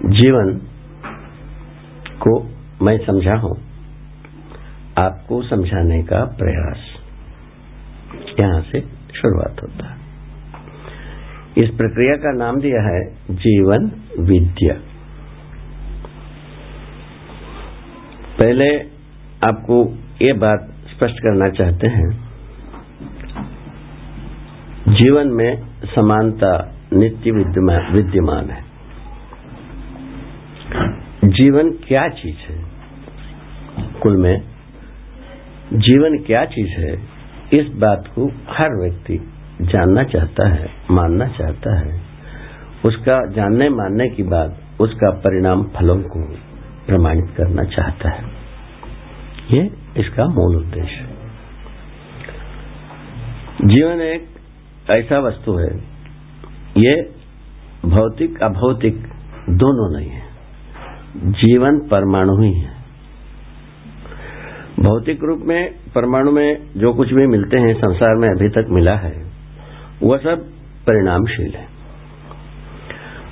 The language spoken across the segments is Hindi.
जीवन को मैं समझा हूँ, आपको समझाने का प्रयास यहाँ से शुरुआत होता है। इस प्रक्रिया का नाम दिया है जीवन विद्या। पहले आपको ये बात स्पष्ट करना चाहते हैं, जीवन में समानता नित्य विद्यमान है। जीवन क्या चीज़ है? कुल में जीवन क्या चीज़ है? इस बात को हर व्यक्ति जानना चाहता है, मानना चाहता है। उसका जानने मानने की बाद उसका परिणाम फलों को प्रमाणित करना चाहता है। ये इसका मूल उद्देश्य है। जीवन एक ऐसा वस्तु है, ये भौतिक, अभौतिक दोनों नहीं है। जीवन परमाणु ही है। भौतिक रूप में, परमाणु में जो कुछ भी मिलते हैं, संसार में अभी तक मिला है, वह सब परिणामशील है।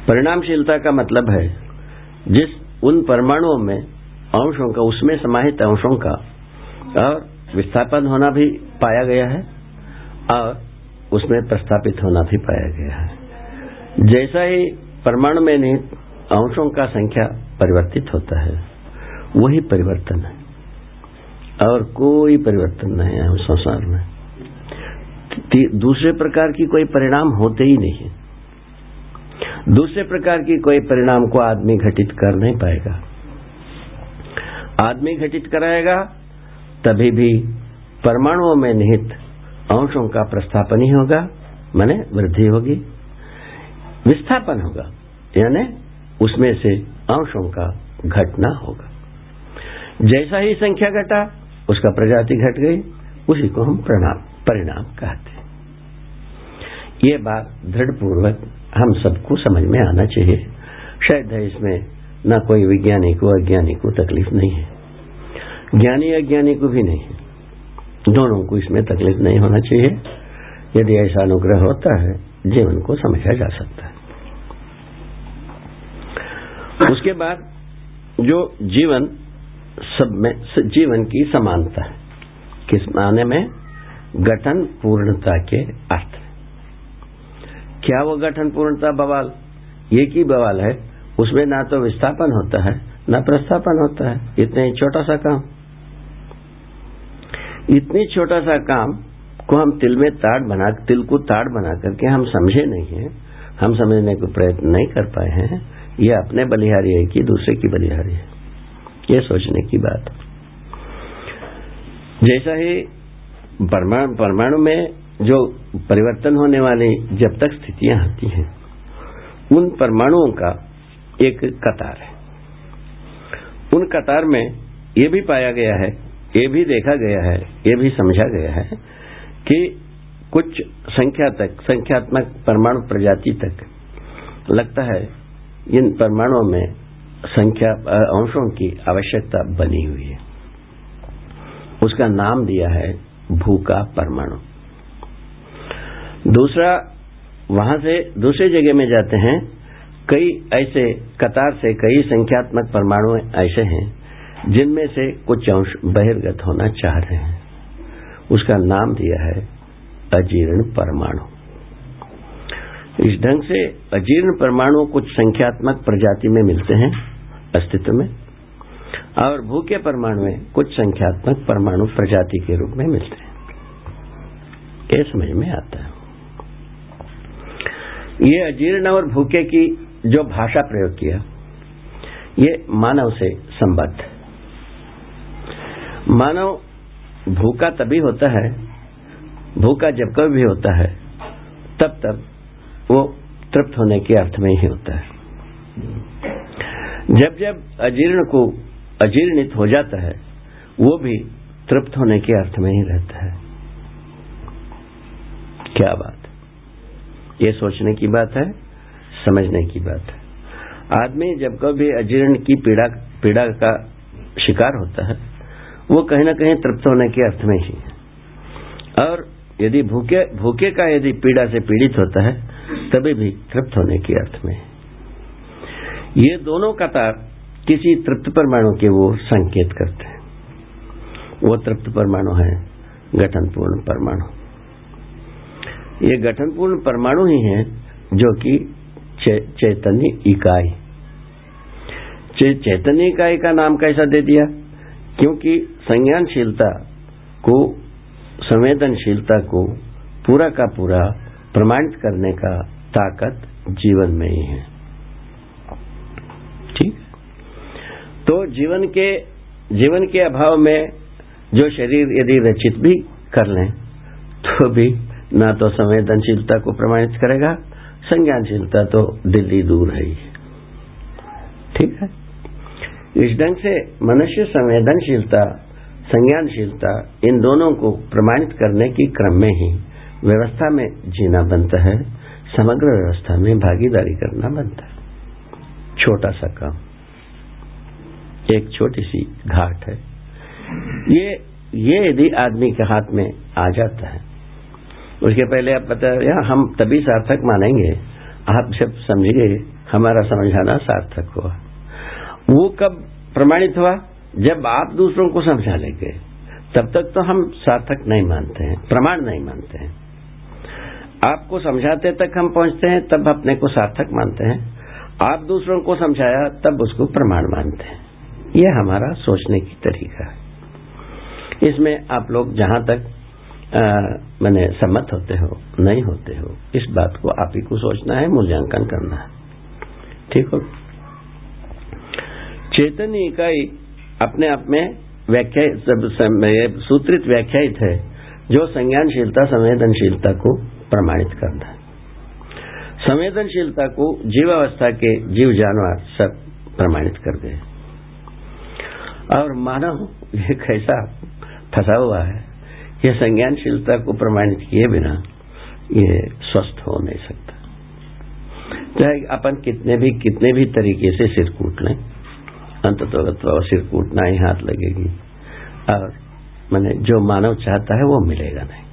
परिणामशीलता का मतलब है, जिस उन परमाणुओं में अंशों का, उसमें समाहित अंशों का, और विस्थापन होना भी पाया गया है, और उसमें प्रस्थापित होना भी पाया गया है। जैसा ही परमाणु में निहित अंशों का संख्या परिवर्तित होता है। वही परिवर्तन है। और कोई परिवर्तन नहीं है उस संसार में। दूसरे प्रकार की कोई परिणाम होते ही नहीं है। दूसरे प्रकार की कोई परिणाम को आदमी घटित कर नहीं पाएगा। आदमी घटित कराएगा, तभी भी परमाणुओं में निहित अंशों का प्रस्थापन ही होगा, माने वृद्धि होगी, विस्थापन होगा। यानी उसमें से अंशों का घटना होगा। जैसा ही संख्या घटा, उसका प्रजाति घट गई, उसी को हम प्रणाम, परिणाम कहते हैं। ये बात दृढ़ पूर्वक हम सबको समझ में आना चाहिए। शायद इसमें न कोई विज्ञानी को अज्ञानी को तकलीफ़ नहीं है। ज्ञानी अज्ञानी को भी नहीं है। दोनों को इसमें तकलीफ़ नहीं होना चाहिए। यदि ऐसा अनुग्रह होता है, जीवन को समझा जा सकता है। उसके बाद जो जीवन सब में जीवन की समानता है, किस माने में? गठन पूर्णता के अर्थ क्या वो गठन पूर्णता बवाल? ये ही बवाल है, उसमें ना तो विस्थापन होता है, ना प्रस्थापन होता है, इतने छोटा सा काम। इतनी छोटा सा काम को हम तिल में ताड़ बना, तिल को ताड़ बना करके हम समझे नहीं है, हम समझने को प्रयत्न नहीं कर पाए हैं ये अपने बलिहारी है कि दूसरे की बलिहारी है। ये सोचने की बात। जैसा ही परमाणु में जो परिवर्तन होने वाली जब तक स्थितियाँ आती हैं, उन परमाणुओं का एक कतार है। उन कतार में ये भी पाया गया है, ये भी देखा गया है, ये भी समझा गया है कि कुछ संख्या तक, संख्यात्मक परमाणु प्रजाति तक लगता है इन परमाणुओं में संख्या अंशों की आवश्यकता बनी हुई है। उसका नाम दिया है भूखा परमाणु। दूसरा, वहाँ से दूसरी जगह में जाते हैं। कई ऐसे कतार से कई संख्यात्मक परमाणु ऐसे हैं, जिनमें से कुछ अंश बहिर्गत होना चाह रहे हैं। उसका नाम दिया है अजीर्ण परमाणु। इस ढंग से अजीर्ण परमाणु कुछ संख्यात्मक प्रजाति में मिलते हैं, अस्तित्व में, और भूखे परमाणु कुछ संख्यात्मक परमाणु प्रजाति के रूप में मिलते हैं। ये समझ में आता है। ये अजीर्ण और भूखे की जो भाषा प्रयोग किया, ये मानव से संबद्ध। मानव भूखा तभी होता है, भूखा जब कभी भी होता है, तब तब वो तृप्त होने के अर्थ में ही होता है। जब जब अजीर्ण को अजीर्णित हो जाता है, वो भी तृप्त होने के अर्थ में ही रहता है। क्या बात ये सोचने की बात है, समझने की बात है। आदमी जब कभी अजीर्ण की पीड़ा पीड़ा का शिकार होता है, वो कहीं ना कहीं तृप्त होने के अर्थ में ही है। और यदि भूखे भूखे का यदि पीड़ा से पीड़ित होता है तभी भी तृप्त होने के अर्थ में। ये दोनों कतार किसी तृप्त परमाणु के वो संकेत करते हैं। वो तृप्त परमाणु है, गठनपूर्ण परमाणु। ये गठनपूर्ण परमाणु ही है जो कि चैतन्य इकाई। चैतन्य इकाई का नाम कैसा दे दिया? क्योंकि संज्ञानशीलता को, संवेदनशीलता को पूरा का पूरा प्रमाणित करने का ताकत जीवन में ही है। ठीक? तो जीवन के जीवन के अभाव में जो शरीर यदि रचित भी कर लें तो भी ना तो संवेदनशीलता को प्रमाणित करेगा, संज्ञानशीलता तो दिल्ली दूर है ठीक है? इस ढंग से मनुष्य संवेदनशीलता, संज्ञानशीलता इन दोनों को प्रमाणित करने की क्रम में ही व्यवस्था में जीना बनता है, समग्र व्यवस्था में भागीदारी करना बनता है। छोटा सा काम। एक छोटी सी घाट है। ये ये यदि आदमी के हाथ में आ जाता है, उसके पहले आप बता हम तभी सार्थक मानेंगे, आप जब समझिए, हमारा समझाना सार्थक हुआ। वो कब प्रमाणित हुआ? जब आप दूसरों को समझा लेंगे, तब तक तो हम सार्थक नहीं मानते हैं, प्रमाण नहीं मानते हैं। आपको समझाते तक हम पहुँचते हैं, तब अपने को सार्थक मानते हैं। आप दूसरों को समझाया, तब उसको प्रमाण मानते हैं। यह हमारा सोचने की तरीका है। इसमें आप लोग जहाँ तक मैंने सम्मत होते हो, नहीं होते हो, इस बात को आप ही को सोचना है, मूल्यांकन करना है। ठीक हो? चैतन्य इकाई अपने आप में व्याख्या सूत्रित व्याख्यात है जो संज्ञानशीलता, संवेदनशीलता को प्रमाणित करता है संवेदनशीलता को जीवावस्था के जीव जानवर सब प्रमाणित कर गए और मानव ये कैसा फंसा हुआ है यह संज्ञानशीलता को प्रमाणित किए बिना ये स्वस्थ हो नहीं सकता। चाहे अपन कितने भी कितने भी तरीके से सिर कूट लें अंततोगत्व सिर कूटना ही हाथ लगेगी। और मैंने जो मानव चाहता है वो मिलेगा नहीं।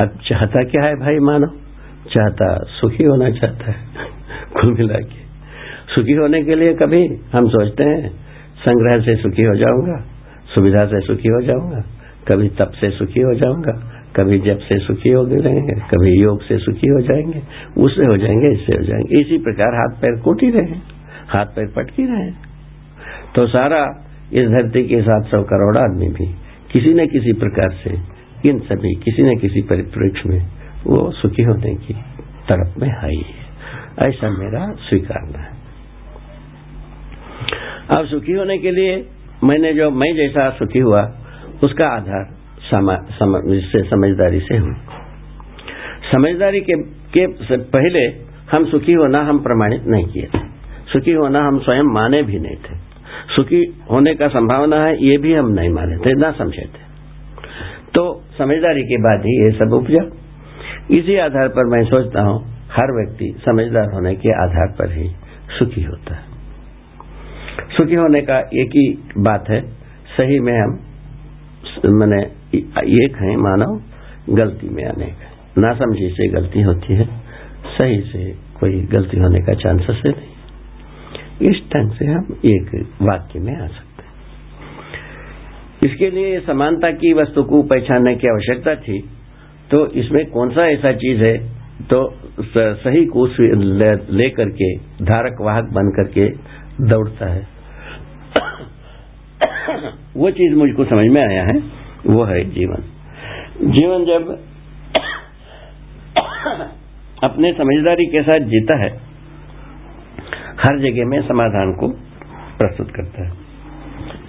अब चाहता क्या है भाई मानव चाहता सुखी होना चाहता है। कुल मिला के। सुखी होने के लिए कभी हम सोचते हैं, संग्रह से सुखी हो जाऊँगा, सुविधा से सुखी हो जाऊँगा, कभी तप से सुखी हो जाऊँगा, कभी जब से सुखी हो रहेंगे कभी योग से सुखी हो जाएँगे, उससे हो जाएँगे, इससे हो जाएँगे। इसी प्रकार हाथ पैर कोटी रहे हाथ पैर पटकी रहे तो सारा इस धरती के सात सौ करोड़ आदमी भी किसी न किसी प्रकार से इन सभी किसी न किसी परिप्रेक्ष्य में वो सुखी होने की तरफ़ में आई है। ऐसा मेरा स्वीकारना है। अब सुखी होने के लिए मैंने जो मैं जैसा सुखी हुआ उसका आधार समा, समझदारी से हो समझदारी के, के पहले हम सुखी होना हम प्रमाणित नहीं किए थे। सुखी होना हम स्वयं माने भी नहीं थे। सुखी होने का संभावना है ये भी हम नहीं माने थे ना समझे थे। तो समझदारी के बाद ही ये सब उपजा। इसी आधार पर मैं सोचता हूँ, हर व्यक्ति समझदार होने के आधार पर ही सुखी होता है। सुखी होने का एक ही बात है, सही में हम मैंने एक है, मानव, गलती में अनेक ना समझी से गलती होती है, सही से कोई गलती होने का चांसेस है नहीं। इस ढंग से हम एक वाक्य में आ सकते इसके लिए समानता की वस्तु को पहचानने की आवश्यकता थी। तो इसमें कौन सा ऐसा चीज़ है? तो सही को लेकर के, धारक वाहक बन करके दौड़ता है। वो चीज़ मुझको समझ में आया है, वो है जीवन। जीवन जब अपने समझदारी के साथ जीता है, हर जगह में समाधान को प्रस्तुत करता है।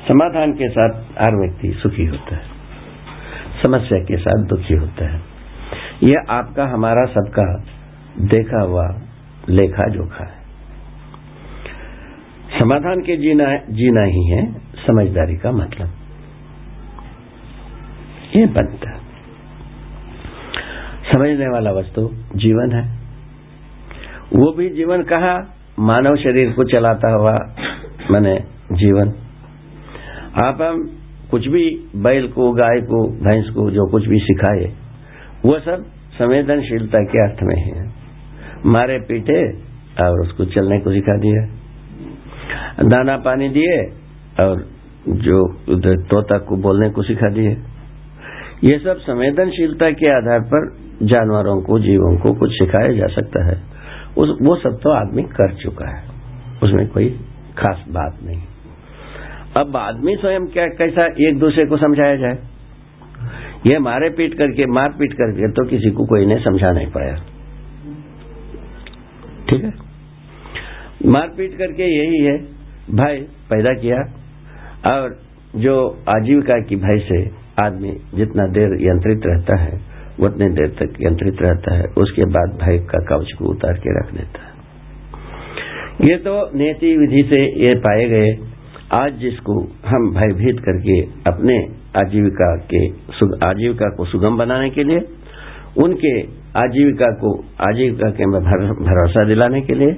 समाधान के साथ हर व्यक्ति सुखी होता है। समस्या के साथ दुखी होता है। यह आपका, हमारा सबका देखा हुआ, लेखा जोखा है। समाधान के जीना जीना ही है, समझदारी का मतलब। ये बनता है। समझने वाला वस्तु जीवन है। वो भी जीवन कहा, मानव शरीर को चलाता हुआ, मैंने जीवन। आप हम कुछ भी बैल को, गाय को, भैंस को, जो कुछ भी सिखाए, वो सब संवेदनशीलता के अर्थ में है। मारे पीटे और उसको चलने को सिखा दिया। दाना पानी दिए और जो तोता को बोलने को सिखा दिए। ये सब संवेदनशीलता के आधार पर जानवरों को, जीवों को कुछ सिखाया जा सकता है। उस, वो सब तो आदमी कर चुका है। उसमें कोई खास बात नहीं। अब आदमी स्वयं क्या, कैसा एक दूसरे को समझाया जाए? ये मारे पीट करके, मार पीट करके तो किसी को कोई ने समझा नहीं पाया। ठीक है? मारपीट करके यही है भाई पैदा किया। और जो आजीविका की भय से आदमी जितना देर यंत्रित रहता है, उतने देर तक यंत्रित रहता है, उसके बाद भय का कवच को उतार के रख देता है। ये तो नीति विधि से ये पाए गए आज जिसको हम भयभीत करके अपने आजीविका के आजीविका को सुगम बनाने के लिए, उनके आजीविका को, आजीविका के में भरोसा दिलाने के लिए,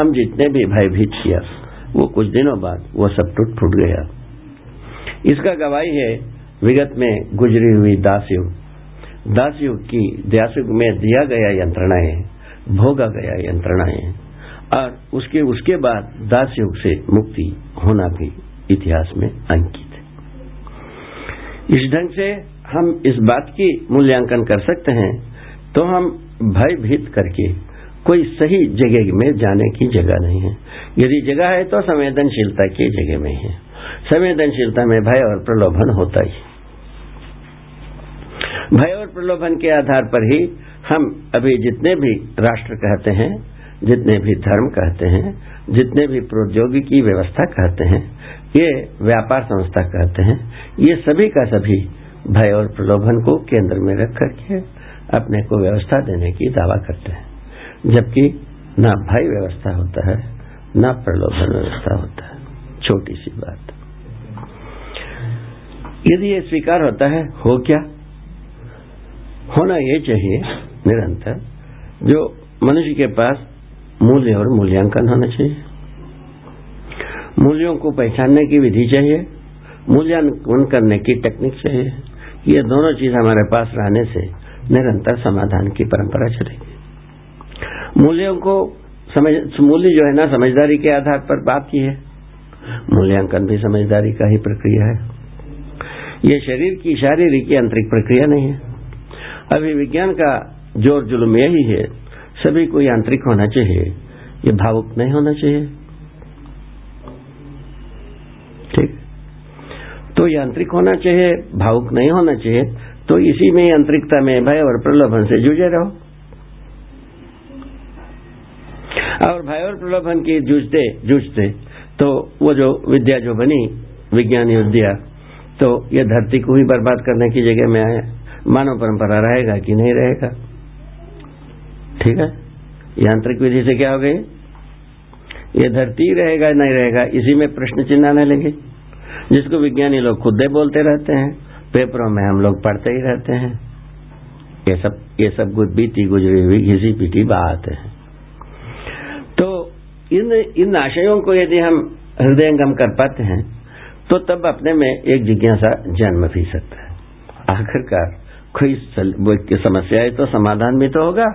हम जितने भी भयभीत किया, वो कुछ दिनों बाद वो सब टूट फूट गया। इसका गवाही है विगत में गुजरी हुई दासयुग दासयुग की दासयुग में दिया गया यंत्रणाएँ, भोगा गया यंत्रणाएँ। और उसके उसके बाद दासयुग से मुक्ति होना भी इतिहास में अंकित है। इस ढंग से हम इस बात की मूल्यांकन कर सकते हैं तो हम भयभीत करके कोई सही जगह में जाने की जगह नहीं है। यदि जगह है तो संवेदनशीलता की जगह में है। संवेदनशीलता में भय और प्रलोभन होता ही। भय और प्रलोभन के आधार पर ही हम अभी जितने भी राष्ट्र कहते हैं जितने भी धर्म कहते हैं, जितने भी प्रौद्योगिकी व्यवस्था कहते हैं, ये व्यापार संस्था कहते हैं, ये सभी का सभी भय और प्रलोभन को केंद्र में रख करके अपने को व्यवस्था देने की दावा करते हैं। जबकि न भय व्यवस्था होता है, न प्रलोभन व्यवस्था होता है। छोटी सी बात। यदि ये स्वीकार होता है, हो क्या? होना ये चाहिए निरंतर, जो मनुष्य के पास मूल्य और मूल्यांकन होना चाहिए। मूल्यों को पहचानने की विधि चाहिए। मूल्यांकन करने की टेक्निक चाहिए। ये दोनों चीज़ हमारे पास रहने से निरंतर समाधान की परंपरा चलेगी। मूल्यों को समझ, मूल्य जो है ना, समझदारी के आधार पर बात की है। मूल्यांकन भी समझदारी का ही प्रक्रिया है। ये शरीर की शारीरिक आंतरिक प्रक्रिया नहीं है। अभी विज्ञान का ज़ोर जुलूम यही है सभी को यांत्रिक होना चाहिए। ये भावुक नहीं होना चाहिए। ठीक? तो यांत्रिक होना चाहिए, भावुक नहीं होना चाहिए तो इसी में यांत्रिकता में भय और प्रलोभन से जूझे रहो। और भय और प्रलोभन की जूझते जूझते तो वो जो विद्या जो बनी, विज्ञान विद्या तो ये धरती को ही बर्बाद करने की जगह में आए। मानव परंपरा रहेगा कि नहीं रहेगा? ठीक है? यांत्रिक विधि से क्या हो गई? ये धरती रहेगा, नहीं रहेगा, इसी में प्रश्न चिन्ह आने लगे। जिसको विज्ञानी लोग खुद बोलते रहते हैं, पेपरों में हम लोग पढ़ते ही रहते हैं। ये सब ये सब कुछ बीती गुजरी हुई घिसी पीटी बात है। तो इन इन आशयों को यदि हम हृदयंगम कर पाते हैं तो तब अपने में एक जिज्ञासा जन्म भी सकता है। आखिरकार, कोई समस्या है तो समाधान भी तो होगा।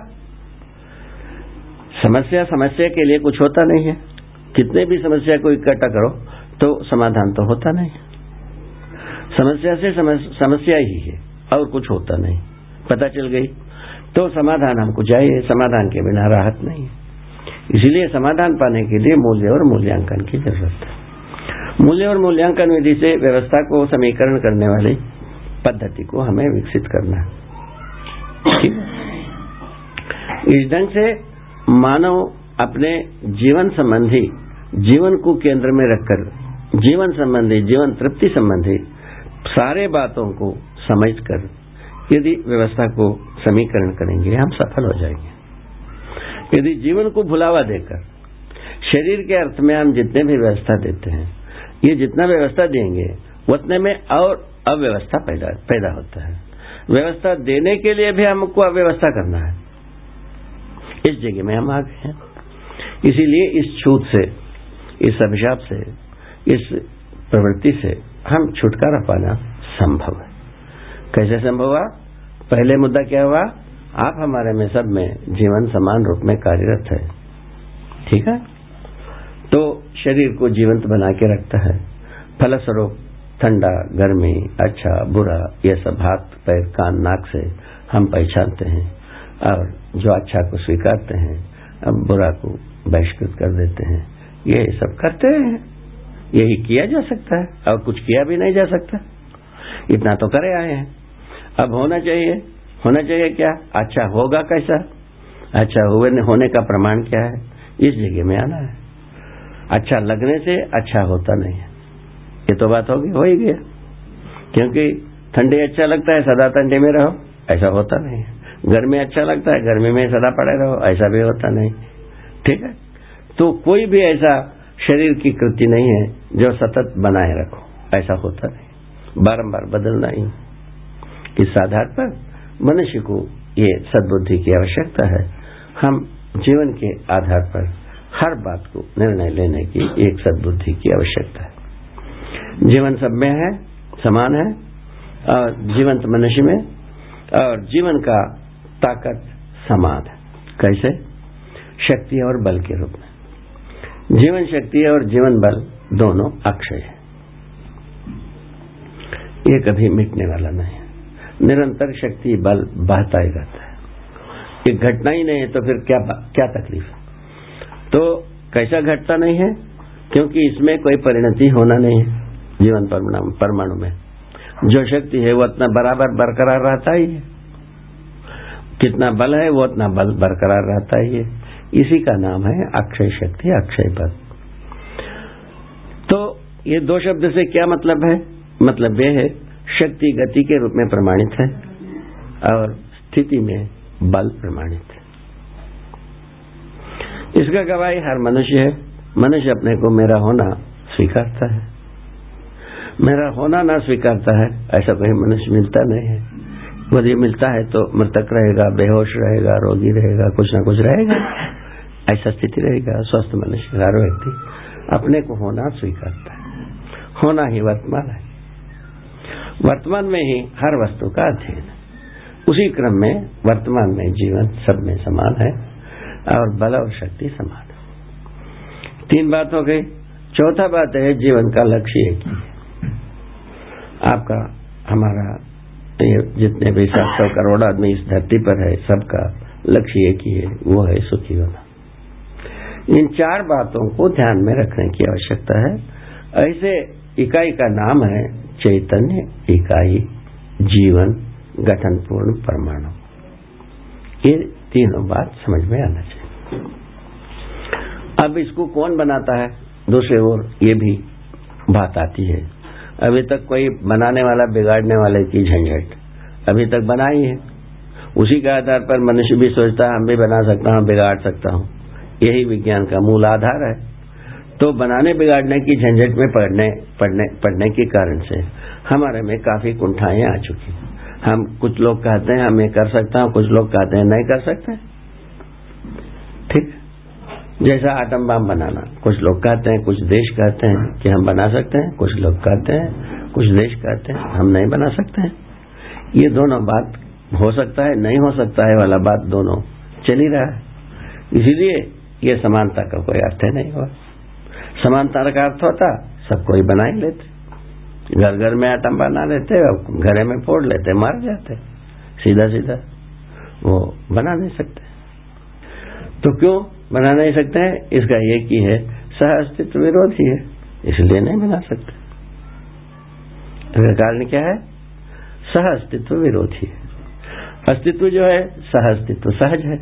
समस्या समस्या के लिए कुछ होता नहीं है। कितने भी समस्या को इकट्ठा करो तो समाधान तो होता नहीं। समस्या से समस्या ही है, और कुछ होता नहीं। पता चल गई? तो समाधान हमको चाहिए, समाधान के बिना राहत नहीं। इसलिए समाधान पाने के लिए मूल्य और मूल्यांकन की ज़रूरत है। मूल्य और मूल्यांकन विधि से व्यवस्था को समीकरण करने वाली पद्धति को हमें विकसित करना है? इस ढंग से मानव अपने जीवन संबंधी, जीवन को केंद्र में रखकर, जीवन संबंधी, जीवन तृप्ति संबंधी सारे बातों को समझकर यदि व्यवस्था को समीकरण करेंगे, हम सफल हो जाएँगे। यदि जीवन को भुलावा देकर, शरीर के अर्थ में हम जितने भी व्यवस्था देते हैं, ये जितना व्यवस्था देंगे, उतने में और अव्यवस्था पैदा पैदा होता है। व्यवस्था देने के लिए भी हमको अव्यवस्था करना है। इस जगह में हम आ गए हैं। इसीलिए इस छूत से, इस अभिशाप से, इस प्रवृत्ति से हम छुटकारा पाना संभव है। कैसे संभव हुआ? पहले मुद्दा क्या हुआ? आप हमारे में सब में जीवन समान रूप में कार्यरत है। ठीक है? तो शरीर को जीवंत बना के रखता है। फलस्वरूप ठंडा, गर्मी अच्छा बुरा, ये सब हाथ, पैर, कान, नाक से हम पहचानते हैं। और जो अच्छा को स्वीकारते हैं, अब बुरा को बहिष्कृत कर देते हैं। ये सब करते हैं। यही किया जा सकता है। और कुछ किया भी नहीं जा सकता। इतना तो करे आए हैं। अब होना चाहिए। होना चाहिए क्या? अच्छा होगा कैसा? अच्छा हुए होने का प्रमाण क्या है? इस जगह में आना है। अच्छा लगने से अच्छा होता नहीं है। ये तो बात होगी, हो ही गया। क्योंकि ठंडी अच्छा लगता है, सदा ठंडी में रहो। ऐसा होता नहीं है। गर्मी अच्छा लगता है गर्मी में सदा पड़े रहो, ऐसा भी होता नहीं। ठीक है? तो कोई भी ऐसा शरीर की कृति नहीं है जो सतत बनाए रखो, ऐसा होता नहीं। बारंबार बदलना ही। इस आधार पर मनुष्य को ये सद्बुद्धि की आवश्यकता है। हम जीवन के आधार पर हर बात को निर्णय लेने की एक सद्बुद्धि की आवश्यकता है। जीवन सब में है, समान है, और जीवंत मनुष्य में, और जीवन का ताकत समान है कैसे? शक्ति और बल के रूप में। जीवन शक्ति और जीवन बल दोनों अक्षय है। ये कभी मिटने वाला नहीं है। निरंतर शक्ति, बल बहता ही रहता है। ये घटना ही नहीं है तो फिर क्या क्या तकलीफ़ है? तो कैसा घटता नहीं है? क्योंकि इसमें कोई परिणति होना नहीं है जीवन परमाणु में। जो शक्ति है वो उतना बराबर बरकरार रहता ही है। कितना बल है, वो उतना बल बरकरार रहता ही है। इसी का नाम है अक्षय शक्ति, अक्षय बल। तो ये दो शब्द से क्या मतलब है? मतलब यह है, शक्ति गति के रूप में प्रमाणित है और स्थिति में बल प्रमाणित है। इसका गवाही हर मनुष्य है। मनुष्य अपने को मेरा होना स्वीकारता है। मेरा होना ना स्वीकारता है, ऐसा कोई मनुष्य मिलता नहीं है। यदि मिलता है तो मृतक रहेगा, बेहोश रहेगा, रोगी रहेगा, कुछ ना कुछ रहेगा। ऐसा स्थिति रहेगा स्वस्थ मनुष्य, हर व्यक्ति अपने को होना स्वीकारता है। होना ही वर्तमान है। वर्तमान में ही हर वस्तु का अध्ययन उसी क्रम में वर्तमान में जीवन सब में समान है और बल और शक्ति समान है। तीन बात हो गई। चौथा बात है, जीवन का लक्ष्य एक ही है। आपका, हमारा ये जितने भी सात सौ करोड़ आदमी इस धरती पर है, सबका लक्ष्य एक ही है, वो है सुखी होना। इन चार बातों को ध्यान में रखने की आवश्यकता है। ऐसे इकाई का नाम है चैतन्य इकाई, जीवन गठनपूर्ण परमाणु। ये तीनों बात समझ में आना चाहिए। अब इसको कौन बनाता है? दूसरे ओर ये भी बात आती है। अभी तक कोई बनाने वाला, बिगाड़ने वाले की झंझट अभी तक बना ही है। उसी के आधार पर मनुष्य भी सोचता है, हम भी बना सकता हूँ, बिगाड़ सकता हूँ। यही विज्ञान का मूल आधार है। तो बनाने, बिगाड़ने की झंझट में पड़ने पड़ने पड़ने के कारण से हमारे में काफ़ी कुंठाएँ आ चुकी हम कुछ लोग कहते हैं, हम ये कर सकता हूँ, कुछ लोग कहते हैं, नहीं कर सकते। ठीक जैसा आटम बम बनाना। कुछ लोग कहते हैं, कुछ देश कहते हैं कि हम बना सकते हैं, कुछ लोग कहते हैं, कुछ देश कहते हैं, हम नहीं बना सकते हैं। ये दोनों बात हो सकता है, नहीं हो सकता है वाला बात दोनों चल ही रहा है। इसीलिए ये समानता का कोई अर्थ नहीं हुआ। समानता का अर्थ होता, सब कोई बना ही लेते। घर घर में आटम बना लेते घरे में फोड़ लेते, मार जाते। सीधा सीधा वो बना नहीं सकते। तो क्यों? बना नहीं सकते हैं इसका एक ही है, सह अस्तित्व विरोधी है, इसलिए नहीं बना सकते। कारण क्या है? सह अस्तित्व विरोधी है। अस्तित्व जो है, सह अस्तित्व सहज है।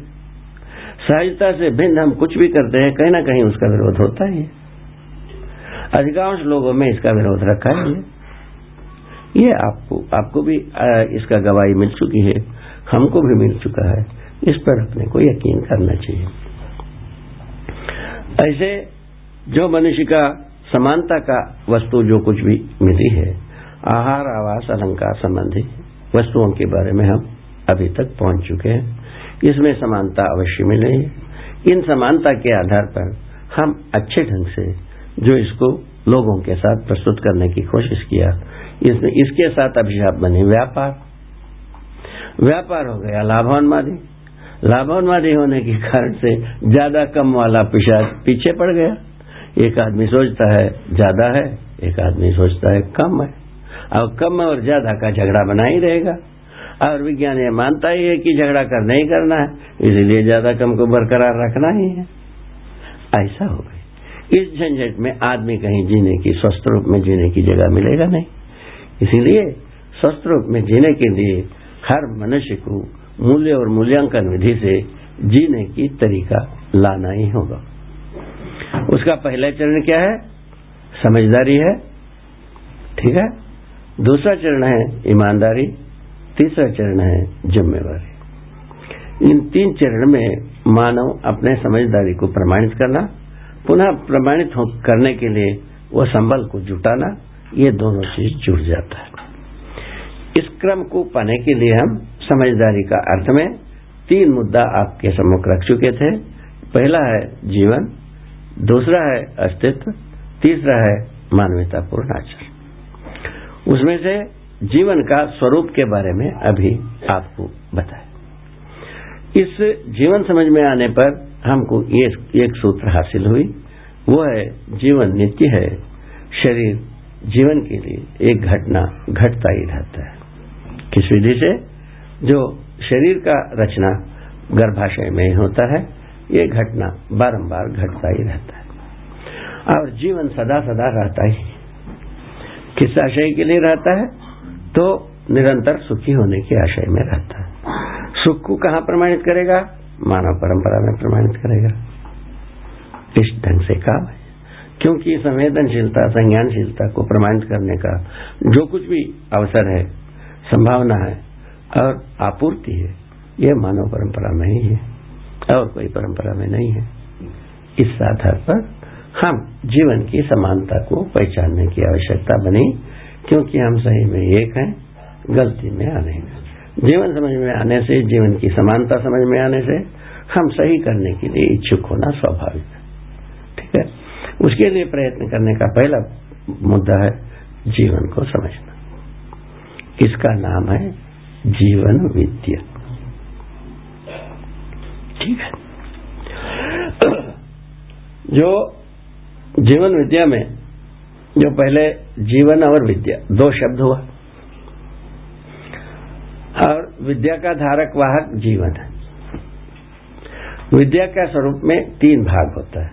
सहजता से भिन्न हम कुछ भी करते हैं, कहीं ना कहीं उसका विरोध होता ही है। अधिकांश लोगों में इसका विरोध रखा ही है। ये आपको आपको भी इसका गवाही मिल चुकी है, हमको भी मिल चुका है। इस पर अपने को यकीन करना चाहिए। ऐसे जो मनुष्य का समानता का वस्तु, जो कुछ भी मिली है, आहार, आवास, अलंकार संबंधी वस्तुओं के बारे में हम अभी तक पहुँच चुके हैं। इसमें समानता अवश्य मिले। इन समानता के आधार पर हम अच्छे ढंग से जो इसको लोगों के साथ प्रस्तुत करने की कोशिश किया इसने इसके साथ अभिशाप बने। व्यापार। व्यापार हो गया लाभान्वादी लाभान्वादी होने के कारण से ज़्यादा कम वाला पिशाच पीछे पड़ गया। एक आदमी सोचता है, ज़्यादा है, एक आदमी सोचता है कम है। और कम और ज़्यादा का झगड़ा बना ही रहेगा। और विज्ञान ये मानता ही है कि झगड़ा करना ही करना है, इसीलिए ज़्यादा कम को बरकरार रखना ही है। ऐसा हो गई इस झंझट में आदमी कहीं जीने की, स्वस्थ रूप में जीने की जगह मिलेगा नहीं। इसीलिए स्वस्थ रूप में जीने के लिए हर मनुष्य को मूल्य और मूल्यांकन विधि से जीने की तरीका लाना ही होगा। उसका पहला चरण क्या है? समझदारी है। ठीक है? दूसरा चरण है ईमानदारी। तीसरा चरण है जिम्मेवारी। इन तीन चरण में मानव अपने समझदारी को प्रमाणित करना, पुनः प्रमाणित करने के लिए वह संबल को जुटाना, ये दोनों चीज़ जुड़ जाता है। इस क्रम को पाने के लिए हम समझदारी का अर्थ में तीन मुद्दा आपके सम्मुख रख चुके थे। पहला है जीवन, दूसरा है अस्तित्व, तीसरा है मानवतापूर्ण आचरण। उसमें से जीवन का स्वरूप के बारे में अभी आपको बताया इस जीवन समझ में आने पर हमको एक सूत्र हासिल हुई। वो है, जीवन नित्य है। शरीर जीवन के लिए एक घटना घटता ही रहता है। किस विधि से? जो शरीर का रचना गर्भाशय में होता है, ये घटना बारंबार घटता ही रहता है। और जीवन सदा सदा रहता ही। किस आशय के लिए रहता है? तो निरंतर सुखी होने के आशय में रहता है। सुख को कहा प्रमाणित करेगा? मानव परंपरा में प्रमाणित करेगा। इस ढंग से काम है। क्योंकि संवेदनशीलता, संज्ञानशीलता को प्रमाणित करने का जो कुछ भी अवसर है, संभावना है और आपूर्ति है। यह मानव परंपरा में ही है और कोई परंपरा में नहीं है। इस आधार पर हम जीवन की समानता को पहचानने की आवश्यकता बनी, क्योंकि हम सही में एक हैं, गलती में आने में जीवन समझ में आने से, जीवन की समानता समझ में आने से हम सही करने के लिए इच्छुक होना स्वाभाविक है। ठीक है? उसके लिए प्रयत्न करने का पहला मुद्दा है जीवन को समझना। इसका नाम है? जीवन विद्या। ठीक है। जो जीवन विद्या में, जो पहले जीवन और विद्या, दो शब्द हुआ। और विद्या का धारक वाहक जीवन है। विद्या का स्वरूप में तीन भाग होता है।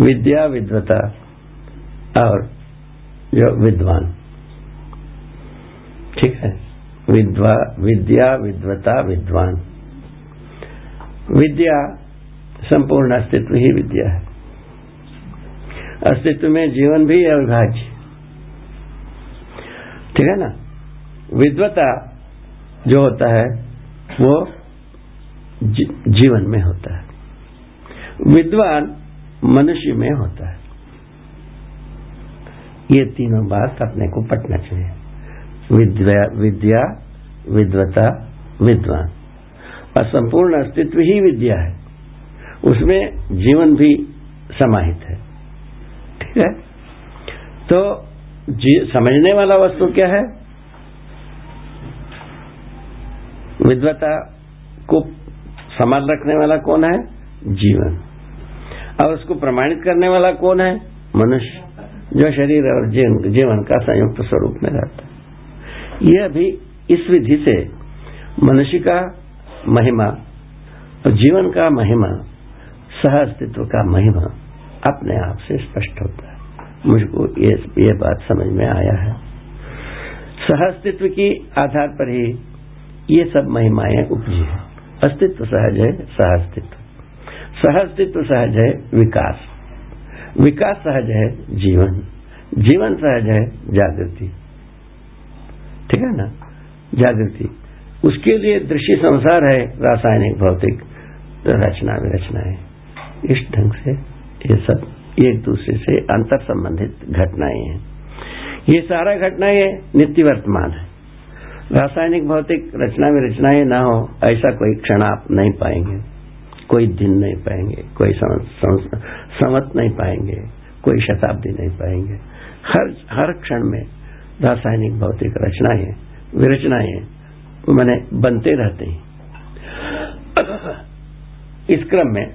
विद्या विद्वता और जो विद्वान। ठीक है? विद्वा, विद्या, विद्वता, विद्वान। विद्या संपूर्ण अस्तित्व ही विद्या है। अस्तित्व में जीवन भी है अविभाज्य। ठीक है ना? विद्वता जो होता है, वो जीवन में होता है। विद्वान मनुष्य में होता है। ये तीनों बात अपने को पटना चाहिए। विद्या विद्या, विद्वता, विद्वान। और संपूर्ण अस्तित्व ही विद्या है। उसमें जीवन भी समाहित है। ठीक है? तो समझने वाला वस्तु क्या है? विद्वता को संभाल रखने वाला कौन है? जीवन। और उसको प्रमाणित करने वाला कौन है? मनुष्य, जो शरीर और जीवन का संयुक्त स्वरूप में रहता है। यह भी इस विधि से मनुष्य का महिमा और जीवन का महिमा, सह अस्तित्व का महिमा अपने आप से स्पष्ट होता है। मुझको ये ये बात समझ में आया है। सह अस्तित्व की आधार पर ही ये सब महिमाएँ उपजी है। अस्तित्व सहज है सहअस्तित्व सहअस्तित्व सहज है, विकास। विकास सहज है, जीवन। जीवन सहज है, जागृति। ठीक है ना? जागृति उसके लिए दृश्य संसार है, रासायनिक, भौतिक रचना विरचना है। इस ढंग से ये सब एक दूसरे से अंतर संबंधित घटनाएँ हैं। ये सारा घटनाएँ नित्य वर्तमान है। रासायनिक, भौतिक, रचना में रचनाएँ ना हो, ऐसा कोई क्षण आप नहीं पाएँगे। कोई दिन नहीं पाएँगे, कोई समत नहीं पाएँगे, कोई शताब्दी नहीं पाएँगे। हर हर क्षण में रासायनिक भौतिक रचनाएँ, विरचनाएँ मैंने बनते रहते हैं। इस क्रम में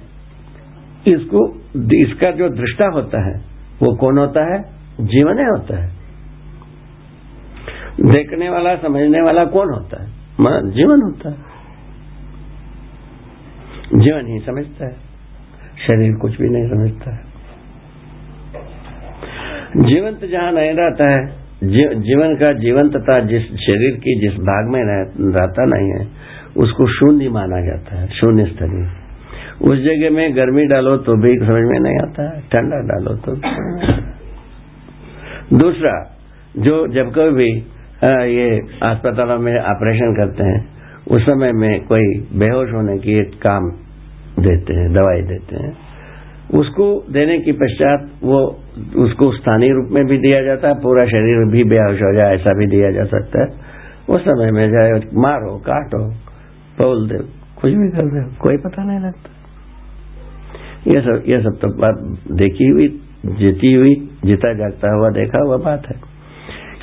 इसको, इसका जो दृष्टा होता है, वो कौन होता है? जीवन ही होता है। देखने वाला, समझने वाला कौन होता है? जीवन होता है। जीवन ही समझता है। शरीर कुछ भी नहीं समझता है। जीवंत जहाँ नहीं रहता है जीवन का जीवन तथा जिस शरीर की जिस भाग में रहता नहीं है, उसको शून्य माना जाता है, शून्य स्तरीय। उस जगह में गर्मी डालो तो भी समझ में नहीं आता है ठंडा डालो तो दूसरा, जो जब कभी भी ये अस्पतालों में ऑपरेशन करते हैं, उस समय में कोई बेहोश होने की एक काम देते हैं, दवाई देते हैं। उसको देने के पश्चात वो उसको स्थानीय रूप में भी दिया जाता है, पूरा शरीर भी बेहोश हो जाए, ऐसा भी दिया जा सकता है। उस समय में जाए मारो, काटो बोल दे, कुछ भी कर दो, कोई पता नहीं लगता। ये सब ये सब तो बात देखी हुई, जीती हुई, जीता जागता हुआ देखा हुआ बात है।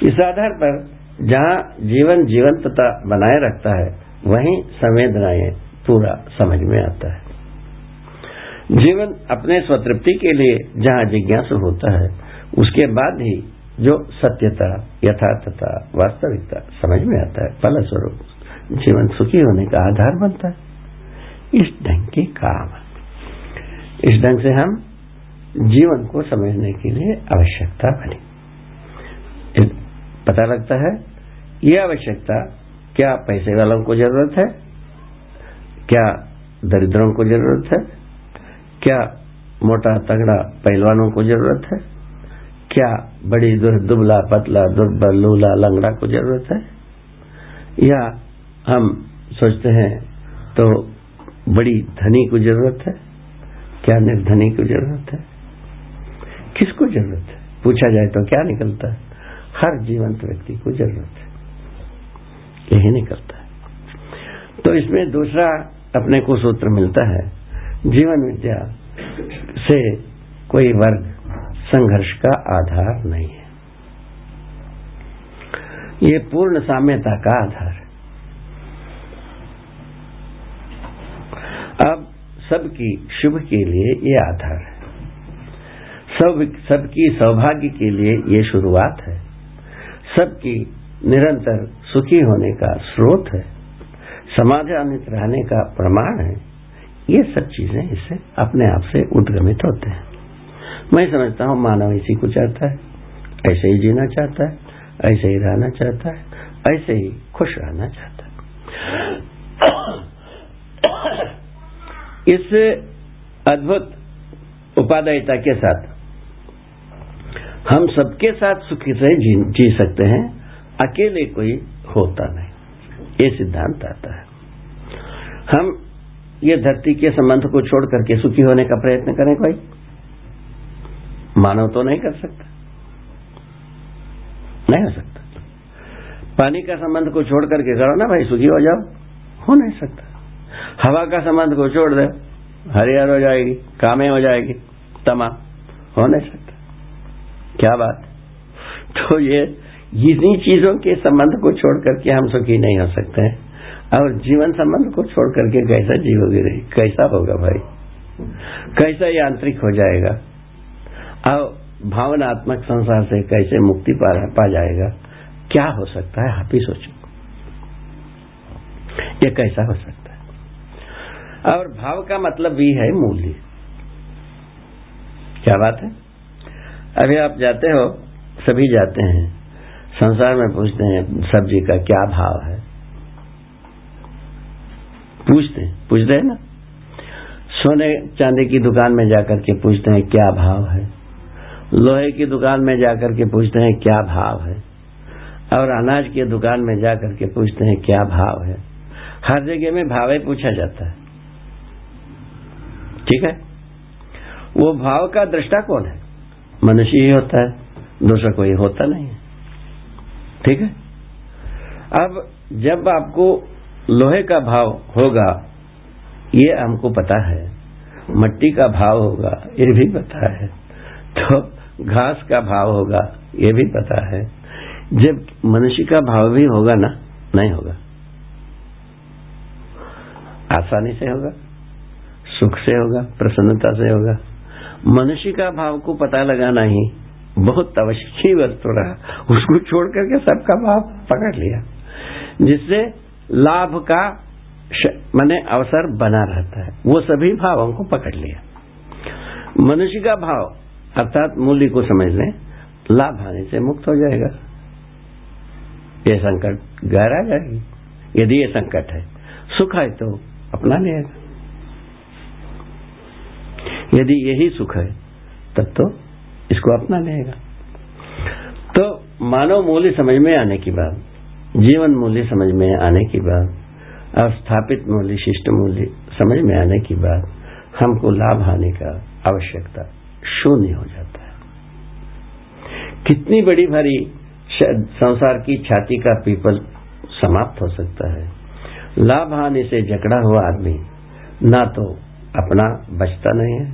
इस आधार पर जहाँ जीवन जीवंतता बनाए रखता है, वहीं संवेदनाएँ पूरा समझ में आता है। जीवन अपने स्वतृप्ति के लिए जहाँ जिज्ञासु होता है, उसके बाद ही जो सत्यता, यथार्थता, वास्तविकता समझ में आता है, फलस्वरूप जीवन सुखी होने का आधार बनता है। इस ढंग के काम। इस ढंग से हम जीवन को समझने के लिए आवश्यकता बनी। पता लगता है, ये आवश्यकता क्या पैसे वालों को ज़रूरत है? क्या दरिद्रों को ज़रूरत है? क्या मोटा तगड़ा पहलवानों को ज़रूरत है? क्या बड़ी दुबला पतला दुर्बल लूला लंगड़ा को ज़रूरत है? या हम सोचते हैं तो बड़ी धनी को ज़रूरत है? क्या निर्धनी को ज़रूरत है? किसको ज़रूरत है? पूछा जाए तो क्या निकलता है? हर जीवंत व्यक्ति को ज़रूरत है। यही निकलता है। तो इसमें दूसरा अपने को सूत्र मिलता है जीवन विद्या से कोई वर्ग संघर्ष का आधार नहीं है। ये पूर्ण साम्यता का आधार है। अब सबकी शुभ के लिए ये आधार है। सब सबकी सौभाग्य के लिए ये शुरुआत है। सबकी निरंतर सुखी होने का स्रोत है। समाधानित रहने का प्रमाण है। ये सब चीज़ें इससे अपने आप से उद्गमित होते हैं। मैं समझता हूँ मानव इसी को चाहता है ऐसे ही जीना चाहता है ऐसे ही रहना चाहता है ऐसे ही खुश रहना चाहता है। इस अद्भुत उपादायता के साथ हम सबके साथ सुखी से जी, जी सकते हैं अकेले कोई होता नहीं ये सिद्धांत आता है। हम ये धरती के संबंध को छोड़ करके सुखी होने का प्रयत्न करें कोई। मानव तो नहीं कर सकता। नहीं हो सकता। पानी का संबंध को छोड़ करके करो ना भाई, सुखी हो जाओ। हो नहीं सकता। हवा का संबंध को छोड़ दे। हरियर हो जाएगी, कामे हो जाएगी तमाम हो नहीं सकता। क्या बात। तो ये, इन्हीं चीज़ों के संबंध को छोड़ करके हम सुखी नहीं हो सकते हैं। और जीवन संबंध को छोड़ करके कैसा जीवोगे रही कैसा होगा भाई? कैसा यांत्रिक हो जाएगा? और भावनात्मक संसार से कैसे मुक्ति पा, जाएगा? क्या हो सकता है? आप ही सोचो। ये कैसा हो सकता है? और भाव का मतलब भी है मूल्य। क्या बात है? अभी आप जाते हो सभी जाते हैं। संसार में पूछते हैं सब्ज़ी का क्या भाव है? पूछते हैं पूछते हैं ना? सोने चांदी की दुकान में जाकर के पूछते हैं, क्या भाव है? लोहे की दुकान में जाकर के पूछते हैं, क्या भाव है? और अनाज की दुकान में जाकर के पूछते हैं, क्या भाव है? हर जगह में भाव ही पूछा जाता है। ठीक है? वो भाव का दृष्टा कौन है? मनुष्य ही होता है, दूसरा कोई होता नहीं ठीक है? अब जब आपको लोहे का भाव होगा, ये हमको पता है। मट्टी का भाव होगा, ये भी पता है। तो घास का भाव होगा, ये भी पता है। जब मनुष्य का भाव भी होगा ना, नहीं होगा। आसानी से होगा, सुख से होगा, प्रसन्नता से होगा। मनुष्य का भाव को पता लगाना ही बहुत आवश्यक वस्तु रहा। उसको छोड़ करके सबका भाव पकड़ लिया। जिससे लाभ का मैंने अवसर बना रहता है। वो सभी भावों को पकड़ लिया। मनुष्य का भाव, अर्थात मूल्य को समझ लें, लाभ आने से मुक्त हो जाएगा। ये संकट गहरा जाएगी यदि ये संकट है, सुख है तो अपना लेगा यदि यही सुख है, तब तो इसको अपना लेगा तो मानव मूल्य समझ में आने की बात जीवन मूल्य समझ में आने की बात और स्थापित मूल्य, शिष्ट मूल्य समझ में आने की बात, हमको लाभ आने का आवश्यकता शून्य हो जाता है। कितनी बड़ी भारी संसार की छाती का पीपल समाप्त हो सकता है। लाभ हानि से जकड़ा हुआ आदमी ना तो अपना बचता नहीं है,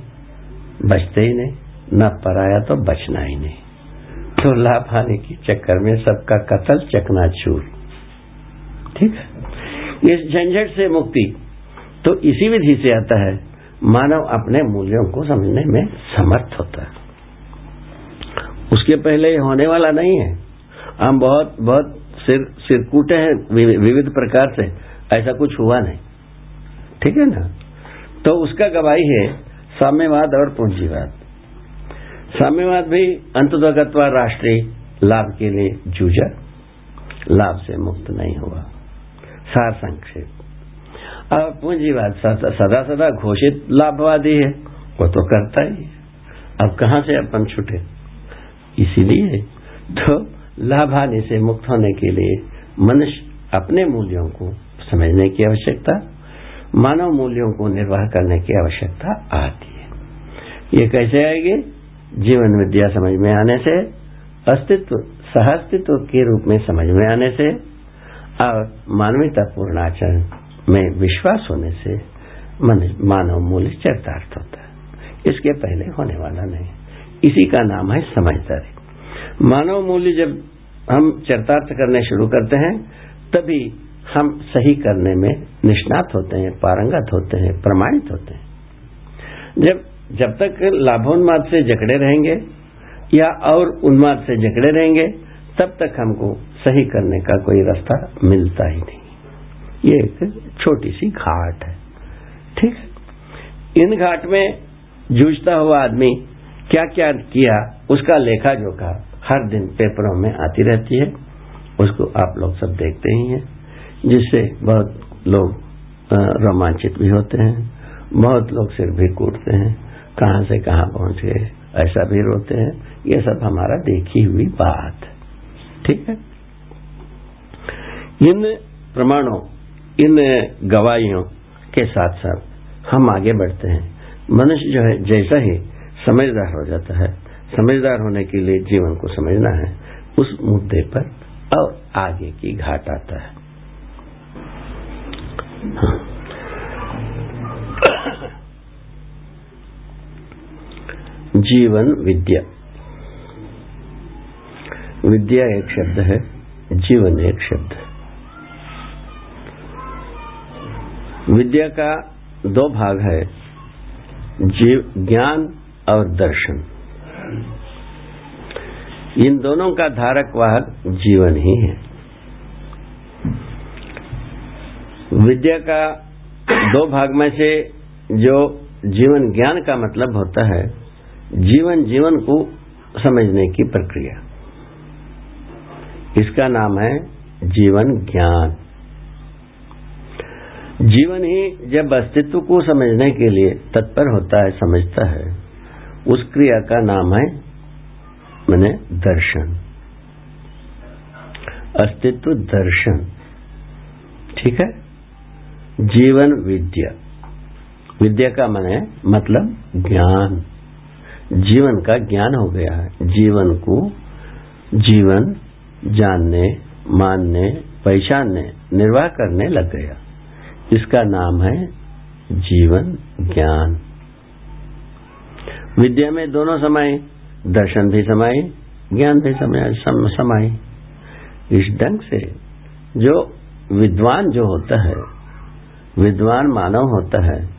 बचते ही नहीं, न पराया तो बचना ही नहीं। तो लाभ हानि के चक्कर में सबका कतल चकना चूर ठीक है? इस झंझट से मुक्ति तो इसी विधि से आता है। मानव अपने मूल्यों को समझने में समर्थ होता है। उसके पहले होने वाला नहीं है। हम बहुत बहुत सिर सिरकूटे हैं विविध प्रकार से। ऐसा कुछ हुआ नहीं। ठीक है ना? तो उसका गवाही है साम्यवाद और पूंजीवाद। साम्यवाद भी अंतगतवा राष्ट्रीय लाभ के लिए जूझा। लाभ से मुक्त नहीं हुआ। सार संक्षेप। और पूंजीवाद सदा सदा घोषित लाभवादी है। वो तो करता ही अब कहाँ से अपन छूटे? इसीलिए तो लाभ आने से मुक्त होने के लिए मनुष्य अपने मूल्यों को समझने की आवश्यकता, मानव मूल्यों को निर्वाह करने की आवश्यकता आती है। ये कैसे आएगी? जीवन विद्या समझ में आने से, अस्तित्व, सहअस्तित्व के रूप में समझ में आने से और मानवीयतापूर्ण आचरण में विश्वास होने से मानव मूल्य चरितार्थ होता है। इसके पहले होने वाला नहीं। इसी का नाम है समझदारी। मानव मूल्य जब हम चरितार्थ करने शुरू करते हैं, तभी हम सही करने में निष्णात होते हैं, पारंगत होते हैं, प्रमाणित होते हैं। जब जब तक लाभोन्माद से जकड़े रहेंगे या और उन्माद से जकड़े रहेंगे, तब तक हमको सही करने का कोई रास्ता मिलता ही नहीं। ये एक छोटी सी घाट है। ठीक है? इन घाट में जूझता हुआ आदमी क्या क्या किया उसका लेखा जोखा हर दिन पेपरों में आती रहती है। उसको आप लोग सब देखते ही हैं, जिससे बहुत लोग रोमांचित भी होते हैं, बहुत लोग सिर भी कूटते हैं। कहाँ से कहाँ पहुँच? गए ऐसा भी रोते हैं। ये सब हमारा देखी हुई बात। ठीक है? इन प्रमाणों, इन गवाहियों के साथ साथ हम आगे बढ़ते हैं। मनुष्य जो है, जैसा ही समझदार हो जाता है। समझदार होने के लिए जीवन को समझना है। उस मुद्दे पर और आगे की घाट आता है। जीवन विद्या। विद्या एक शब्द है, जीवन एक शब्द है। विद्या का दो भाग है, जीव, ज्ञान और दर्शन। इन दोनों का धारक वाहक जीवन ही है। विद्या का दो भाग में से जो जीवन ज्ञान का मतलब होता है जीवन जीवन को समझने की प्रक्रिया। इसका नाम है जीवन ज्ञान। जीवन ही जब अस्तित्व को समझने के लिए तत्पर होता है, समझता है, उस क्रिया का नाम है, मैंने दर्शन। अस्तित्व दर्शन। ठीक है? जीवन विद्या। विद्या का मन है मतलब ज्ञान। जीवन का ज्ञान हो गया है। जीवन को जीवन जानने, मानने, पहचानने, निर्वाह करने लग गया। इसका नाम है जीवन ज्ञान। विद्या में दोनों समय दर्शन भी समाये ज्ञान भी समय समाये इस ढंग से जो विद्वान जो होता है, विद्वान मानव होता है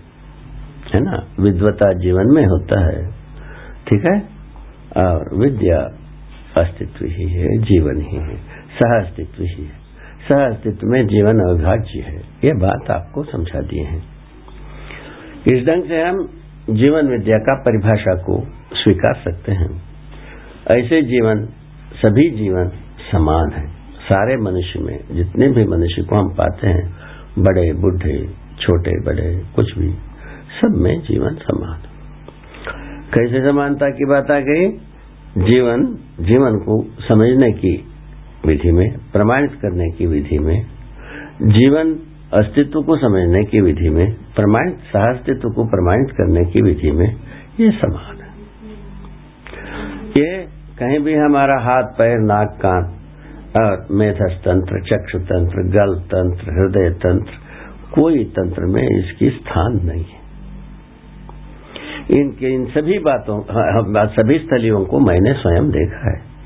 है ना? विद्वता जीवन में होता है। ठीक है? और विद्या अस्तित्व ही है, जीवन ही है, सह अस्तित्व ही है। सह अस्तित्व में जीवन अविभाज्य है। ये बात आपको समझा दिए हैं। इस ढंग से हम जीवन विद्या का परिभाषा को स्वीकार सकते हैं। ऐसे जीवन, सभी जीवन समान है। सारे मनुष्य में, जितने भी मनुष्य को हम पाते हैं, बड़े, बुढ़े, छोटे, बड़े, कुछ भी, सब में जीवन समान कैसे समानता की बात आ गई? जीवन जीवन को समझने की विधि में, प्रमाणित करने की विधि में, जीवन अस्तित्व को समझने की विधि में, प्रमाणित, सहअस्तित्व को प्रमाणित करने की विधि में, ये समान है। ये कहीं भी हमारा हाथ, पैर, नाक, कान, और मेधस तंत्र चक्षु तंत्र गल तंत्र हृदय तंत्र कोई तंत्र में इसकी स्थान नहीं है। इनके, इन सभी बातों सभी स्थलियों को मैंने स्वयं देखा है।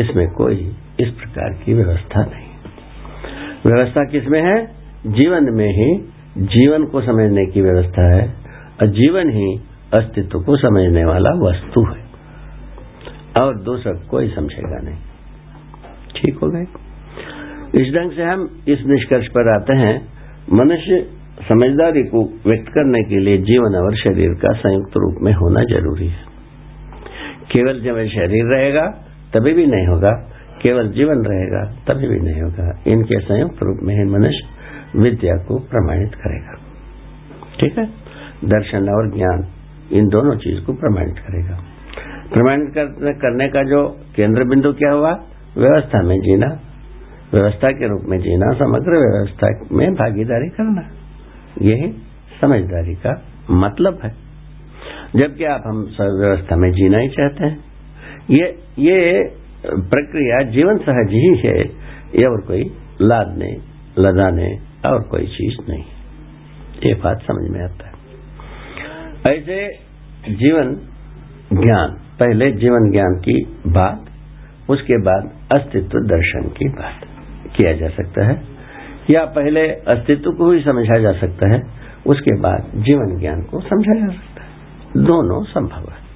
इसमें कोई इस प्रकार की व्यवस्था नहीं। व्यवस्था किसमें है? जीवन में ही। जीवन को समझने की व्यवस्था है और जीवन ही अस्तित्व को समझने वाला वस्तु है। और दूसरा कोई समझेगा नहीं। ठीक हो गए? इस ढंग से हम इस निष्कर्ष पर आते हैं। मनुष्य समझदारी को व्यक्त करने के लिए जीवन और शरीर का संयुक्त रूप में होना ज़रूरी है। केवल जब शरीर रहेगा, तभी भी नहीं होगा। केवल जीवन रहेगा, तभी भी नहीं होगा। इनके संयुक्त रूप में ही मनुष्य विद्या को प्रमाणित करेगा। ठीक है? दर्शन और ज्ञान, इन दोनों चीज़ को प्रमाणित करेगा। प्रमाणित करने का जो केंद्र बिंदु क्या हुआ? व्यवस्था में जीना। व्यवस्था के रूप में जीना, समग्र व्यवस्था में भागीदारी करना। यही समझदारी का मतलब है। जबकि आप हम व्यवस्था में जीना ही चाहते हैं। ये ये प्रक्रिया जीवन सहज ही है, ये और कोई लादने, लदाने और कोई चीज़ नहीं। ये बात समझ में आता है। ऐसे जीवन ज्ञान, पहले जीवन ज्ञान की बात, उसके बाद अस्तित्व दर्शन की बात किया जा सकता है। या पहले अस्तित्व को ही समझा जा सकता है, उसके बाद जीवन ज्ञान को समझा जा सकता है। दोनों संभव है।